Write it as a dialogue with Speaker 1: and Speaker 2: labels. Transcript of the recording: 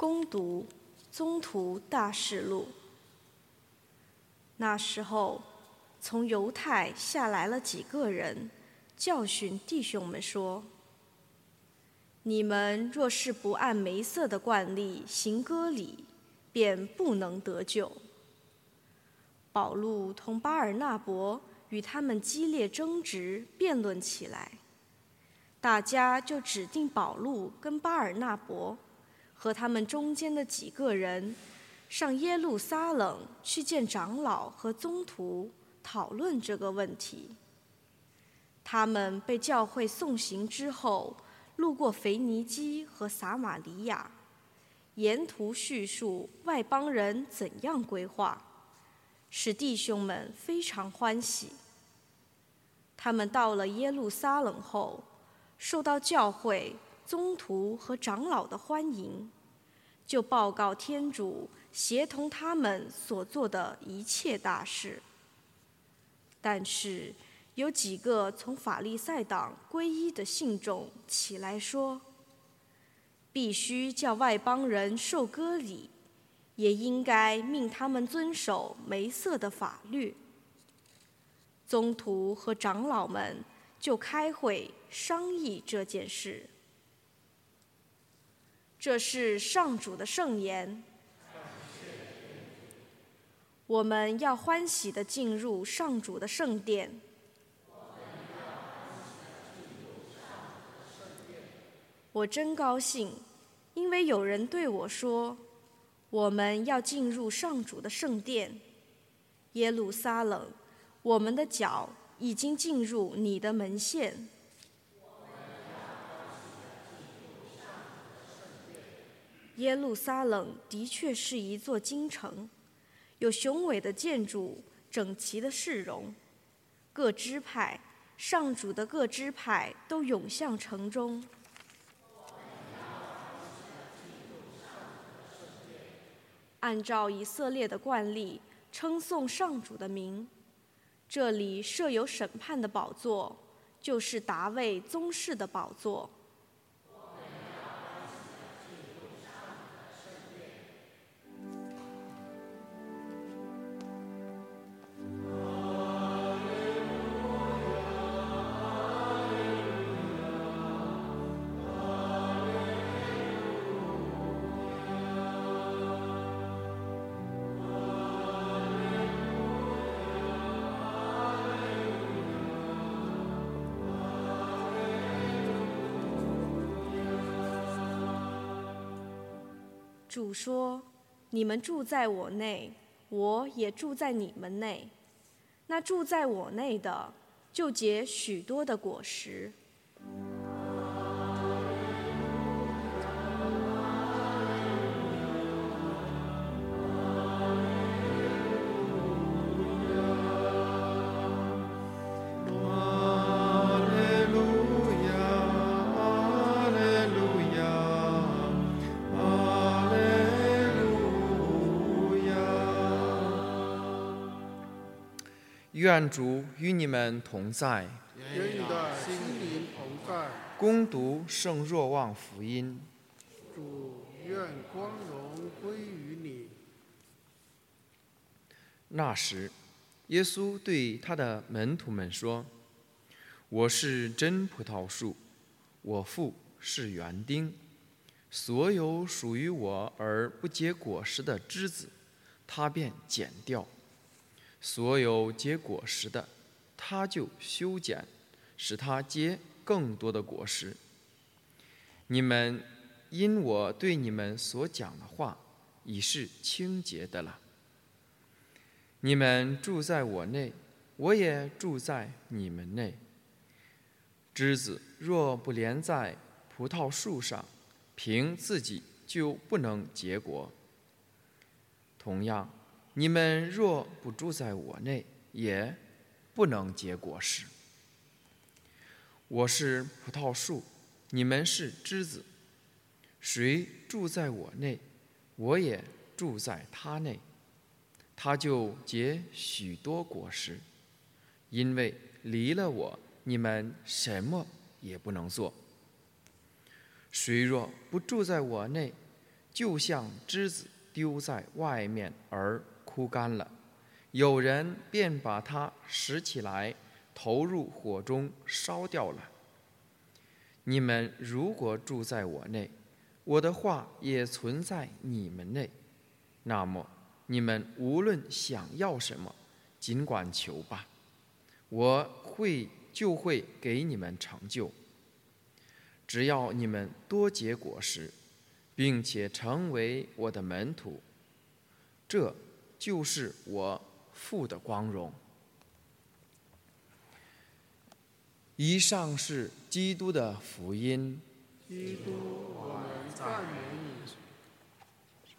Speaker 1: 攻读《宗徒大事录》。那时候，从犹太下来了几个人，教训弟兄们说：“你们若是不按梅瑟的惯例行割礼，便不能得救。”保禄同巴尔纳伯与他们激烈争执，辩论起来。大家就指定保禄跟巴尔纳伯和他们中间的几个人上耶路撒冷去见长老和宗徒，讨论这个问题。他们被教会送行之后，路过腓尼基和撒玛利亚，沿途叙述外邦人怎样规划。使弟兄们非常欢喜。他们到了耶路撒冷后，受到教会宗徒和长老的欢迎，就报告天主，协同他们所做的一切大事。但是有几个从法利赛党皈依的信众起来说：“必须叫外邦人受割礼。”也应该命他们遵守梅瑟的法律。宗徒和长老们就开会商议这件事。这是上主的圣言。我们要欢喜的进入上主的圣殿。我真高兴，因为有人对我说。我们要进入上主的圣殿，耶路撒冷，我们的脚已经进入你的门线。耶路撒冷的确是一座京城，有雄伟的建筑，整齐的市容，各支派，上主的各支派都涌向城中。按照以色列的惯例，称颂上主的名。这里设有审判的宝座，就是达卫宗室的宝座。主说：“你们住在我内，我也住在你们内。那住在我内的，就结许多的果实。”
Speaker 2: 愿主与你们同在，
Speaker 3: 与你的心灵同在。
Speaker 2: 攻读圣若望福音。
Speaker 3: 主愿光荣归于你。
Speaker 2: 那时，耶稣对他的门徒们说：“我是真葡萄树，我父是园丁。所有属于我而不结果实的枝子，他便剪掉。”所有结果实的，他就修剪，使它结更多的果实。你们因我对你们所讲的话，已是清洁的了。你们住在我内，我也住在你们内。枝子若不连在葡萄树上，凭自己就不能结果。同样。你们若不住在我内，也不能结果实。我是葡萄树，你们是枝子。谁住在我内，我也住在他内，他就结许多果实。因为离了我，你们什么也不能做。谁若不住在我内，就像枝子丢在外面而枯干了。有人便把它拾起来，投入火中烧掉了。你们如果住在我内，我的话也存在你们内，那么你们无论想要什么，尽管求吧，我会就会给你们成就。只要你们多结果实，并且成为我的门徒，这就是我。父的光荣。以上是基督的福音。